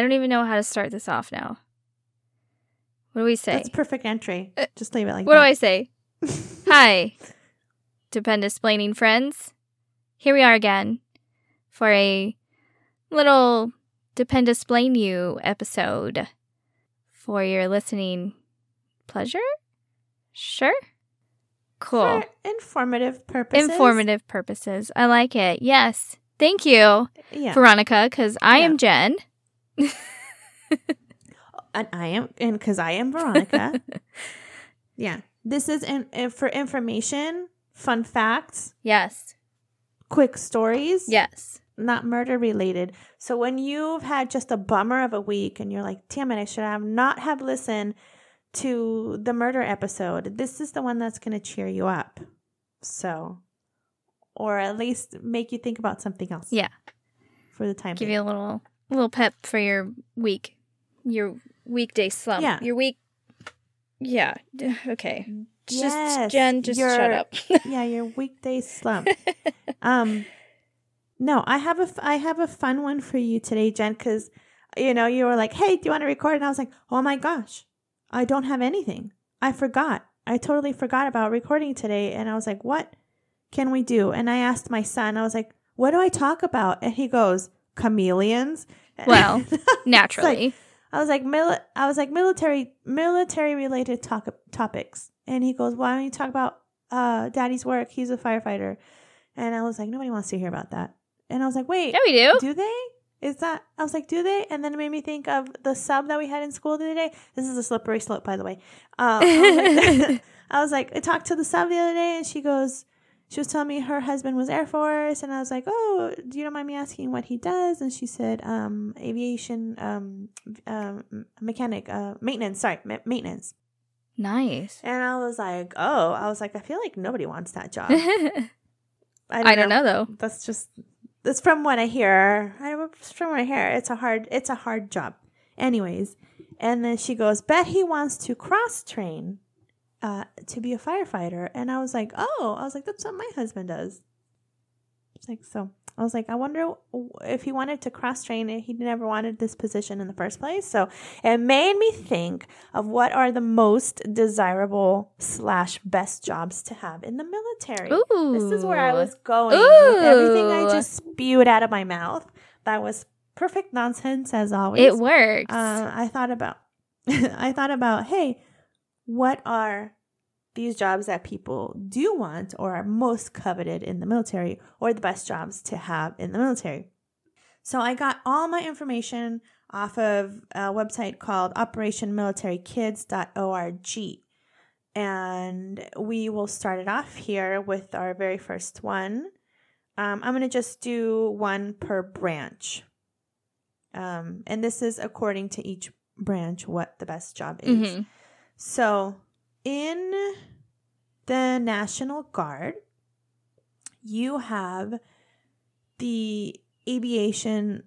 I don't even know how to start this off now. What do we say? That's perfect entry. Uh, Just leave it like what do. I say? Hi, Depend Explaining friends. Here we are again for a little Depend Explain You episode for your listening pleasure. Sure. Cool. For informative purposes. Informative purposes. I like it. Yes. Thank you, Yeah. Veronica, because I Yeah. am Jen. and I am, and because I am Veronica. yeah. This is in, in- for information, fun facts, Yes. quick stories. Yes. Not murder related. So when you've had just a bummer of a week and you're like, damn it, I should have not have listened to the murder episode, this is the one that's going to cheer you up. So, or at least make you think about something else. Yeah. For the time Give being. you a little little pep for your week. Your weekday slump. Yeah. Your week Yeah. Okay. Just Yes, Jen, just shut up. yeah, your weekday slump. um, no, I have a f- I have a fun one for you today, Jen, because you know you were like, "Hey, do you want to record?" And I was like, "Oh my gosh, I don't have anything. I forgot. I totally forgot about recording today." And I was like, "What can we do?" And I asked my son. I was like, "What do I talk about?" And he goes, "Chameleons." Well, It's like- Naturally. I was like mili- I was like military military related talk- topics, and he goes, "Why don't you talk about uh, Daddy's work? He's a firefighter." And I was like, "Nobody wants to hear about that." And I was like, "Wait, yeah, we do. do they? Is that?" I was like, "Do they?" And then it made me think of the sub that we had in school the other day. This is a slippery slope, by the way. Um, I, was like, I was like, I talked to the sub the other day, and she goes. She was telling me her husband was Air Force, and I was like, "Oh, do you don't mind me asking what he does?" And she said, um, "Aviation, um, um, mechanic, uh, maintenance. Sorry, ma- maintenance." nice. And I was like, "Oh, I was like, I feel like nobody wants that job." I don't know though. That's just that's from what I hear. I from what I hear, it's a hard it's a hard job. Anyways, and then she goes, "Bet he wants to cross train." Uh, to be a firefighter, and I was like, "Oh, I was like, that's what my husband does." It's like so. I was like, I wonder if he wanted to cross train, he never wanted this position in the first place. So it made me think of what are the most desirable slash best jobs to have in the military. Ooh. This is where I was going with everything I just spewed out of my mouth. That was perfect nonsense as always. It works. Uh, I thought about, I thought about, hey, what are these jobs that people do want or are most coveted in the military, or the best jobs to have in the military? So I got all my information off of a website called OperationMilitaryKids.org. And we will start it off here with our very first one. Um, I'm going to just do one per branch. Um, and this is according to each branch what the best job is. Mhm. So, in the National Guard, you have the aviation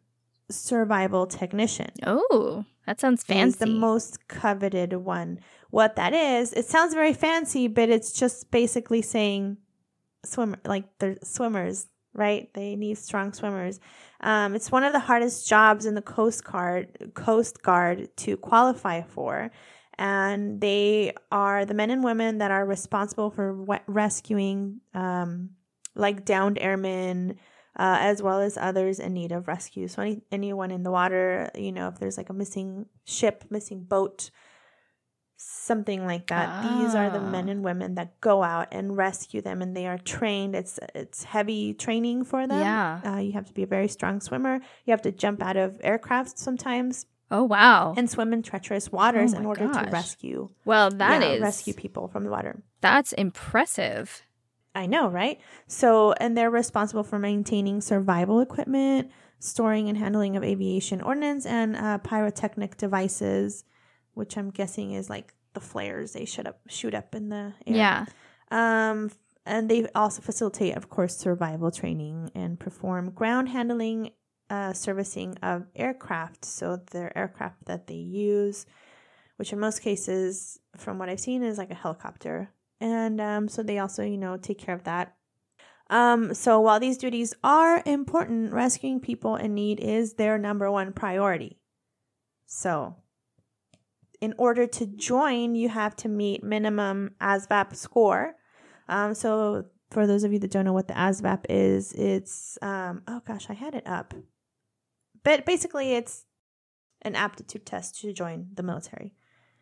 survival technician. Oh, that sounds fancy. the most coveted one. What that is, it sounds very fancy, but it's just basically saying swimmer like they're swimmers, right? They need strong swimmers. Um, it's one of the hardest jobs in the Coast Guard Coast Guard to qualify for. And they are the men and women that are responsible for we- rescuing um, like downed airmen, uh, as well as others in need of rescue. So any, anyone in the water, you know, if there's like a missing ship, missing boat, something like that. These are the Ah. men and women that go out and rescue them, and they are trained. It's it's heavy training for them. Yeah. uh, you have to be a very strong swimmer. You have to jump out of aircraft sometimes oh wow. and swim in treacherous waters Oh in order gosh. to rescue well, that is yeah, rescue people from the water. That's impressive. I know, right? So, and they're responsible for maintaining survival equipment, storing and handling of aviation ordnance, and uh, pyrotechnic devices, which I'm guessing is like the flares they shoot up, shoot up in the air. Yeah. Um, and they also facilitate, of course, survival training and perform ground handling, uh, servicing of aircraft. So their aircraft that they use, which in most cases, from what I've seen, is like a helicopter. And um, so they also, you know, take care of that. Um, so while these duties are important, rescuing people in need is their number one priority. So, in order to join, you have to meet minimum ASVAB score. Um, so, for those of you that don't know what the ASVAB is, it's um, oh gosh, I had it up, but basically, it's an aptitude test to join the military.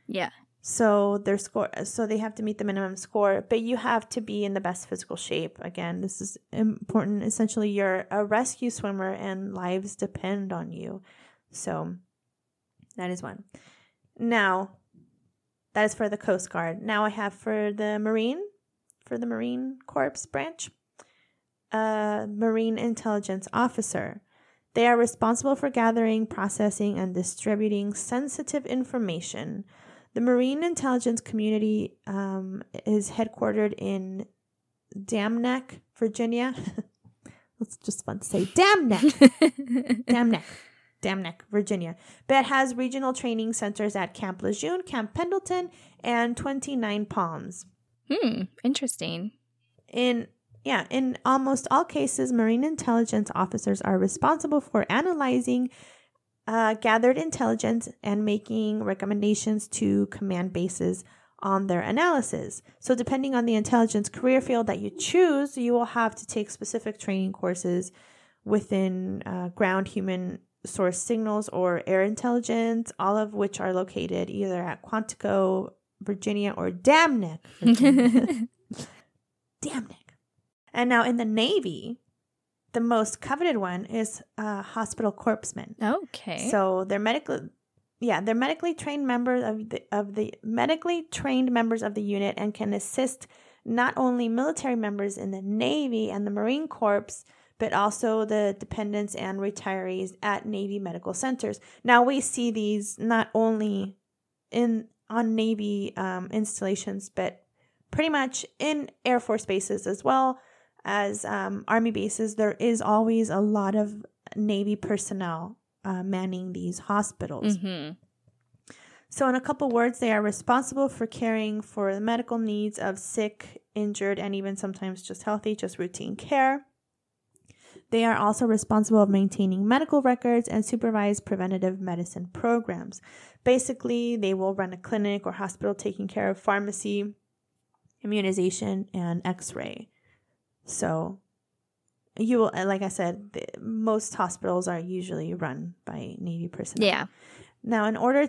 Yeah. So their score, so they have to meet the minimum score, but you have to be in the best physical shape. Again, this is important. Essentially, you're a rescue swimmer, and lives depend on you. So that is one. Now, that is for the Coast Guard. Now I have for the Marine, for the Marine Corps branch, a Marine Intelligence Officer. They are responsible for gathering, processing, and distributing sensitive information. The Marine Intelligence Community um, is headquartered in Dam Neck, Virginia. It's just fun to say. Dam Neck. Dam Neck. Dam Neck, Virginia. But has regional training centers at Camp Lejeune, Camp Pendleton, and 29 Palms. Hmm. Interesting. In yeah, in almost all cases, Marine intelligence officers are responsible for analyzing uh, gathered intelligence and making recommendations to command bases on their analysis. So, depending on the intelligence career field that you choose, you will have to take specific training courses within uh, ground human source signals or air intelligence, all of which are located either at Quantico, Virginia, or Dam Neck, Virginia. Dam Neck. And now in the Navy, the most coveted one is uh, hospital corpsmen. Okay. So they're medically, yeah, they're medically trained members of the of the medically trained members of the unit and can assist not only military members in the Navy and the Marine Corps, but also the dependents and retirees at Navy medical centers. Now we see these not only in on Navy um, installations, but pretty much in Air Force bases as well as um, Army bases. There is always a lot of Navy personnel uh, manning these hospitals. hmm So, in a couple words, they are responsible for caring for the medical needs of sick, injured, and even sometimes just healthy, just routine care. They are also responsible of maintaining medical records and supervise preventative medicine programs. Basically, they will run a clinic or hospital taking care of pharmacy, immunization, and x ray. So, you will, like I said, the, most hospitals are usually run by Navy personnel. Yeah. Now, in order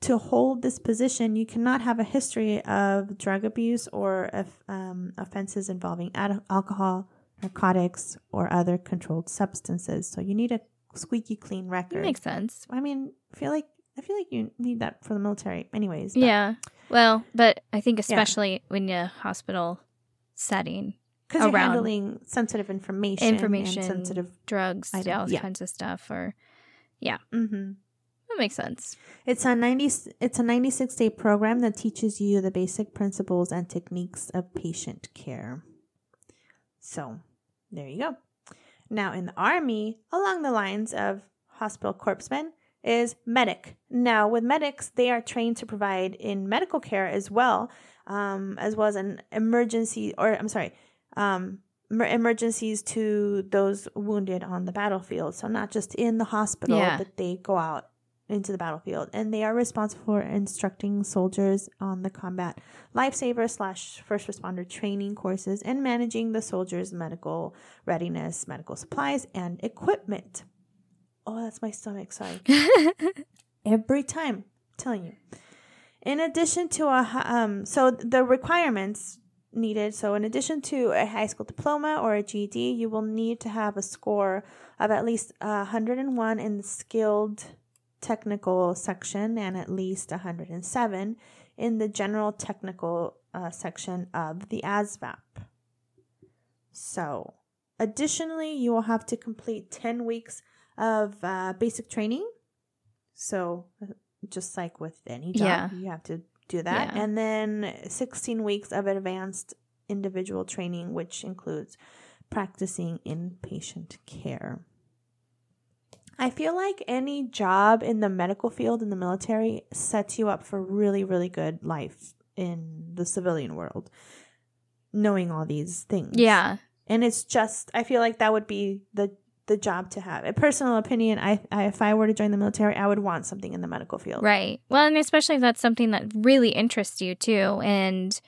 to hold this position, you cannot have a history of drug abuse or of, um, offenses involving ad- alcohol, narcotics, or other controlled substances. So you need a squeaky clean record. That Makes sense. I mean, I feel like I feel like you need that for the military, anyways. but- Yeah. Well, but I think especially when you're hospital setting, because you're around handling sensitive information, Information. and sensitive. drugs, I don't- all yeah. kinds of stuff, or yeah mm-hmm. that makes sense. It's a ninety. It's a ninety-six day program that teaches you the basic principles and techniques of patient care. So, there you go. Now, in the army, along the lines of hospital corpsmen, is medic. Now, with medics, they are trained to provide in medical care as well, um, as well as an emergency, or I'm sorry, um, emergencies to those wounded on the battlefield. So, not just in the hospital, Yeah. but they go out into the battlefield and they are responsible for instructing soldiers on the combat lifesaver slash first responder training courses and managing the soldiers medical readiness medical supplies and equipment oh that's my stomach sorry every time I'm telling you in addition to a um so the requirements needed so in addition to a high school diploma or a ged you will need to have a score of at least uh, 101 in the skilled technical section and at least 107 in the general technical uh, section of the ASVAB. So, additionally, you will have to complete 10 weeks of uh, basic training. So, uh, just like with any job, Yeah. you have to do that. Yeah. And then 16 weeks of advanced individual training, which includes practicing inpatient care. I feel like any job in the medical field in the military sets you up for really, really good life in the civilian world, knowing all these things. Yeah. And it's just, I feel like that would be the the job to have. A personal opinion, I, I if I were to join the military, I would want something in the medical field. Right. Well, and especially if that's something that really interests you too, and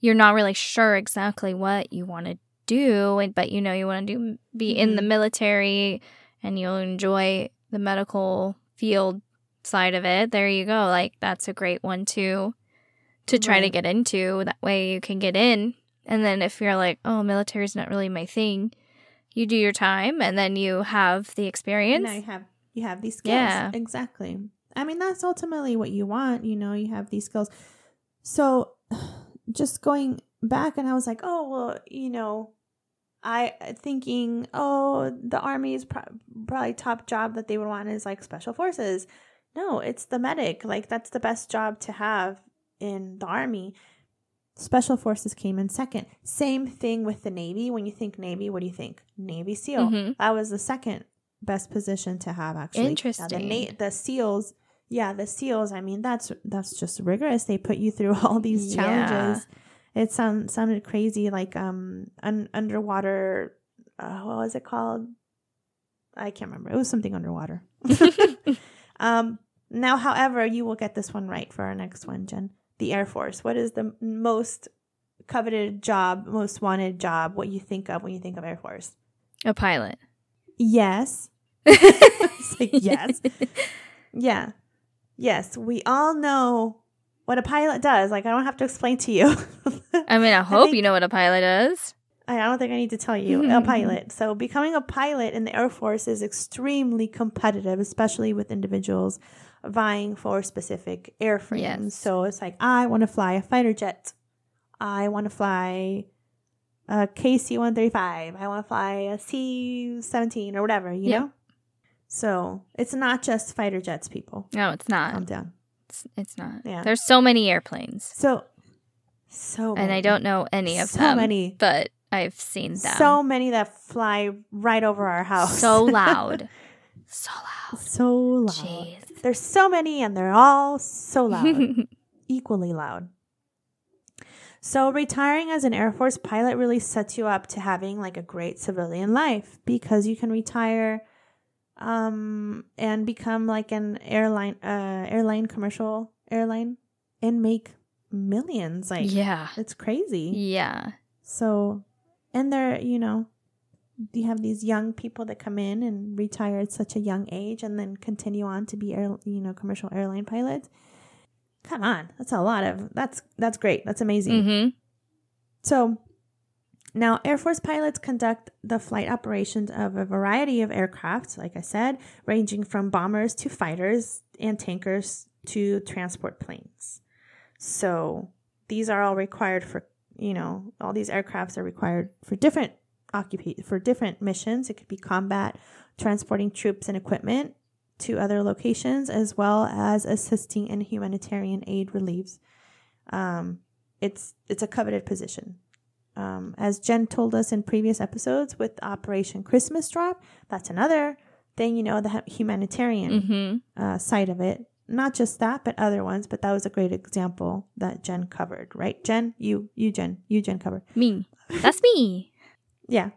you're not really sure exactly what you want to do, but you know you want to do be in the Mhm. military, and you'll enjoy the medical field side of it. There you go. Like that's a great one too to try to get into. That way you can get in, and then if you're like, oh, military's not really my thing. You do your time and then you have the experience. Now you have you have these skills. Yeah. Exactly. I mean, that's ultimately what you want. You know, you have these skills. So, just going back, and I was like, oh well, you know, I thinking, oh, the army is pro- probably top job that they would want is like special forces. No, it's the medic. Like that's the best job to have in the army. Special forces came in second. Same thing with the Navy. When you think Navy, what do you think? Navy SEAL. Mhm. That was the second best position to have actually. Now, Interesting. the, na- the SEALs, yeah, the SEALs. I mean, that's that's just rigorous. They put you through all these Yeah. challenges. It sound, sounded crazy, like um un- underwater. Uh, what was it called? I can't remember. It was something underwater. um. Now, however, you will get this one right for our next one, Jen. The Air Force. What is the most coveted job, most wanted job? What you think of when you think of Air Force? A pilot. Yes. It's like, yes. Yeah. Yes. We all know what a pilot does. Like, I don't have to explain to you. I mean, I hope think- you know what a pilot is. I don't think I need to tell you a pilot. So, becoming a pilot in the Air Force is extremely competitive, especially with individuals vying for specific airframes. Yes. So, it's like, I want to fly a fighter jet. I want to fly a KC 135. I want to fly a C 17 or whatever, you Yep. know? So, it's not just fighter jets, people. No, it's not. Calm down. It's, it's not. Yeah. There's so many airplanes, So, so and I don't know any of So them. many. but I've seen them. So many that fly right over our house. so loud, so loud. so loud. Jeez. There's so many, and they're all so loud, equally loud. So, retiring as an Air Force pilot really sets you up to having like a great civilian life because you can retire um and become like an airline uh airline commercial airline and make millions like yeah, it's crazy yeah, So, and they're, you know, you have these young people that come in and retire at such a young age and then continue on to be, air, you know, commercial airline pilots. Come on, that's a lot of, that's, that's great. That's amazing. mm-hmm. So, now Air Force pilots conduct the flight operations of a variety of aircraft, like I said, ranging from bombers to fighters and tankers to transport planes. So, these are all required for, you know, all these aircrafts are required for different occupa- for different missions. It could be combat, transporting troops and equipment to other locations, as well as assisting in humanitarian aid reliefs. Um, it's it's a coveted position. Um, as Jen told us in previous episodes with Operation Christmas Drop, that's another thing, you know, the humanitarian Mm-hmm. uh, side of it. Not just that, but other ones. But that was a great example that Jen covered, right? Jen, you, you, Jen, you, Jen covered. Me. That's me. Yeah.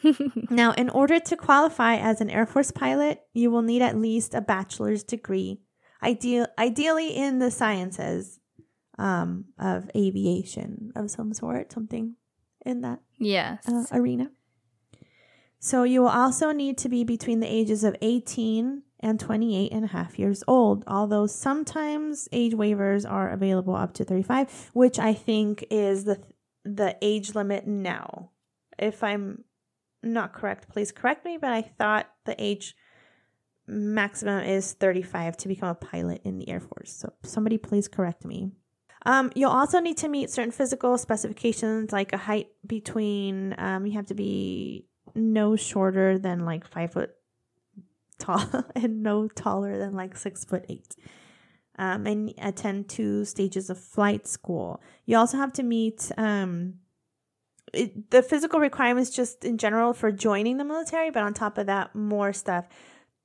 Now, in order to qualify as an Air Force pilot, you will need at least a bachelor's degree, ideal, ideally in the sciences um, of aviation of some sort, something in that yes. uh, arena. So you will also need to be between the ages of 18 and 28 and a half years old, although sometimes age waivers are available up to 35, which I think is the the age limit now. If I'm not correct, please correct me, but I thought the age maximum is 35 to become a pilot in the Air Force. So somebody please correct me. Um, you'll also need to meet certain physical specifications like a height between, um, you have to be no shorter than like five foot tall and no taller than like six foot eight. Um, and attend two stages of flight school. You also have to meet um, it, the physical requirements just in general for joining the military, but on top of that, more stuff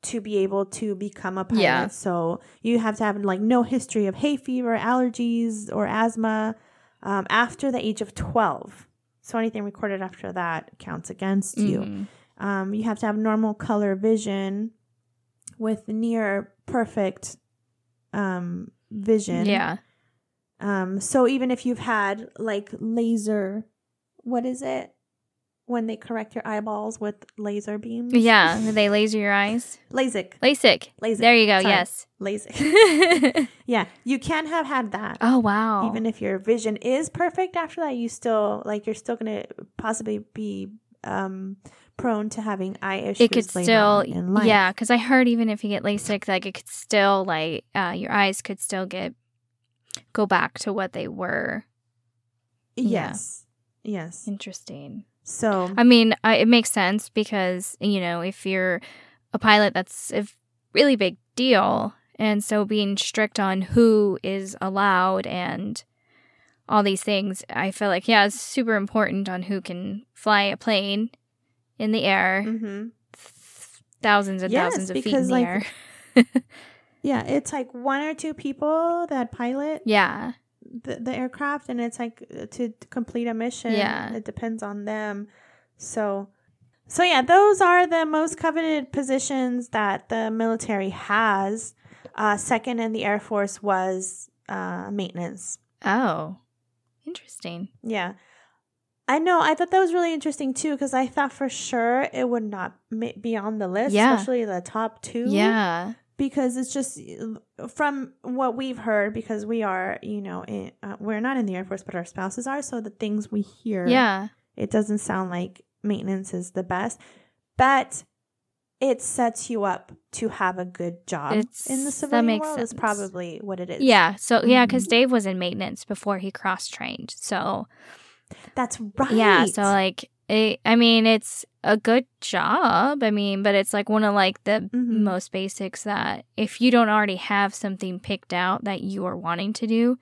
to be able to become a pilot. Yeah. So you have to have like no history of hay fever, allergies, or asthma um, after the age of 12. So anything recorded after that counts against you. Mhm. Um, you have to have normal color vision with near perfect um, vision. Yeah. Um, so even if you've had like laser, what is it? When they correct your eyeballs with laser beams? Yeah. They laser your eyes. LASIK. LASIK. LASIK. There you go. Sorry. Yes. LASIK. yeah. You can have had that. oh wow. Even if your vision is perfect after that, you still like you're still gonna possibly be um prone to having eye issues. it could later still on in life. yeah because i heard even if you get lasik like it could still like uh, your eyes could still get go back to what they were. Yes. Yes. interesting. So i mean I, it makes sense because you know if you're a pilot that's a really big deal. And so being strict on who is allowed and all these things i feel like yeah it's super important on who can fly a plane in the air Mhm. thousands and Yes, thousands of feet in the like, air. Yeah, it's like one or two people that pilot. Yeah the, the aircraft, and it's like to complete a mission. Yeah. it depends on them. So, so yeah, those are the most coveted positions that the military has. Uh, second in the Air Force was uh, maintenance. Oh, interesting. Yeah. I know. I thought that was really interesting too because I thought for sure it would not be on the list, Yeah. especially the top two. Yeah. Because it's just from what we've heard, because we are, you know, in, uh, we're not in the Air Force, but our spouses are. So the things we hear, Yeah. it doesn't sound like maintenance is the best, but it sets you up to have a good job It's- in the that civilian makes world. Is probably what it is. Yeah. So, yeah, because Mhm. Dave was in maintenance before he cross trained. So, that's right. yeah. So, like, it, I mean, it's a good job. I mean, but it's like one of like the Mhm. most basics that if you don't already have something picked out that you are wanting to do,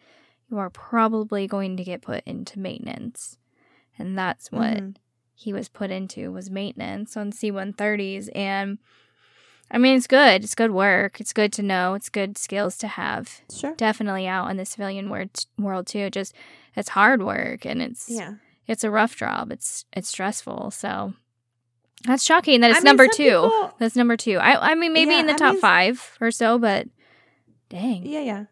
you are probably going to get put into maintenance. And that's what Mhm. he was put into was maintenance on C-130s and I mean it's good. It's good work. It's good to know. It's good skills to have. Sure. Definitely out in the civilian world world too. Just it's hard work and it's Yeah. it's a rough job. It's it's stressful. So that's shocking that I it's mean, number 2. people- that's number 2. I I mean maybe Yeah, in the I top mean- 5 or so, but dang. Yeah, yeah.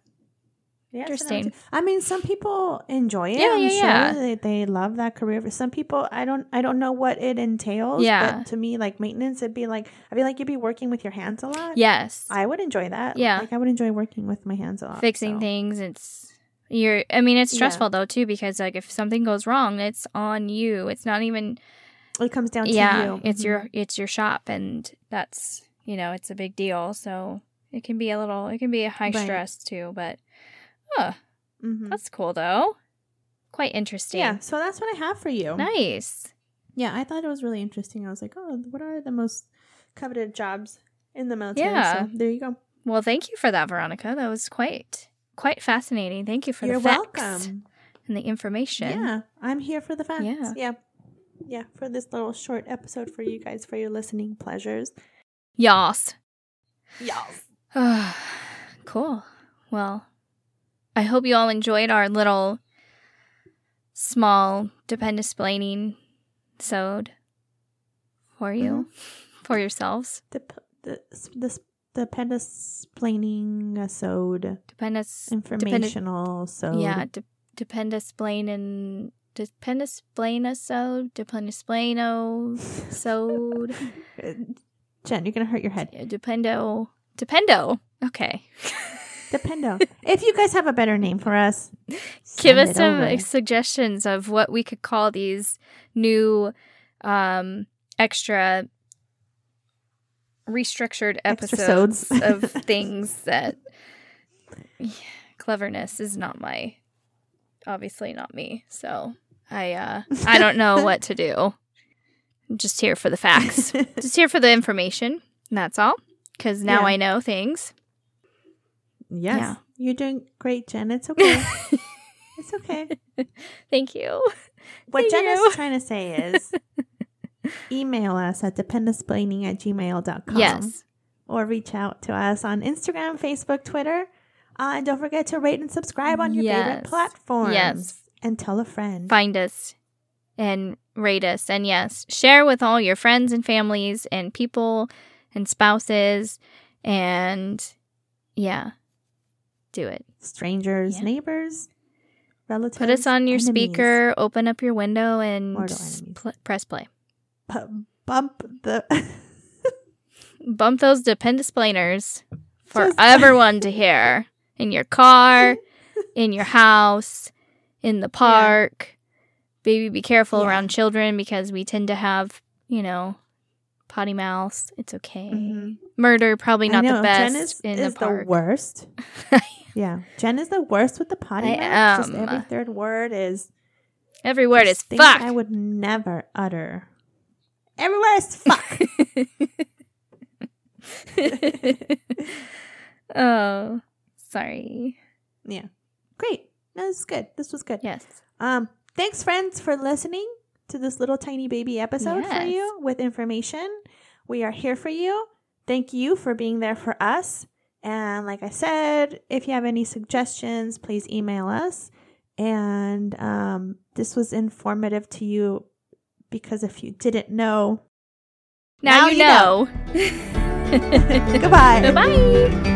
Yeah, Interesting. I mean, some people enjoy it. Yeah, I'm yeah, sure yeah. They, they love that career. For some people, I don't. I don't know what it entails. Yeah. But to me, like maintenance, it'd be like I feel like you'd be working with your hands a lot. Yes. I would enjoy that. Yeah. Like I would enjoy working with my hands a lot. fixing so. things it's you're i mean it's Yeah. stressful though too because like if something goes wrong it's on you it's not even It comes down to yeah you. it's your it's your shop and that's you know it's a big deal so it can be a little it can be a high Right. stress too but oh Mhm. that's cool though quite interesting Yeah. So that's what I have for you. nice Yeah, I thought it was really interesting. I was like, oh, what are the most coveted jobs in the military? Yeah. So there you go. well thank you for that veronica that was quite quite fascinating thank you for You're the facts welcome. and the information Yeah, I'm here for the facts. Yeah. yeah, yeah, for this little short episode for you guys for your listening pleasures. yas Yes. cool. Well, I hope you all enjoyed our little small depend explaining sewed for you, mm-hmm. for yourselves. The p- the the the pendisplaining episode Depend us, informational so yeah, de- explaining. Depend explain a sewed, depend Jen, you're gonna hurt your head. dependo, dependo. Okay. Dependo. if you guys have a better name for us, Give us some over. suggestions of what we could call these new um extra restructured episodes of things that Yeah, cleverness is not my obviously not me. So I uh I don't know what to do. I'm just here for the facts. just here for the information. And that's all. Cuz now Yeah. I know things. yes, Yeah. you're doing great, Jen. It's okay. it's okay. Thank you. What Thank Jen you. is trying to say is email us at dependisplaining at gmail.com. Yes. Or reach out to us on Instagram, Facebook, Twitter. Uh, and don't forget to rate and subscribe on your favorite Yes. platforms. Yes. And tell a friend. find us and rate us. And yes, share with all your friends and families and people and spouses. And yeah, do it. Strangers, Yeah. neighbors, relatives. Put us on your enemies. speaker, open up your window, and Mortal s- enemies. pl- press play. Bu- bump the. Bump those dependisplainers for Just- everyone to hear in your car, in your house, in the park. Baby, be careful Yeah. around children because we tend to have, you know, potty mouths. It's okay. Mhm. Murder, probably not the best Jen is, in is the park. worst. yeah, Jen is the worst with the potty I mouth. Just every third word is Every word is fuck. I would never utter. Every word is fuck. oh, sorry. yeah, great. No, this is good. This was good. Yes. Um, thanks, friends, for listening to this little tiny baby episode for you with information. We are here for you. Thank you for being there for us. And like I said, if you have any suggestions, please email us. And um, this was informative to you because if you didn't know, Now, Now you you know. goodbye. Bye.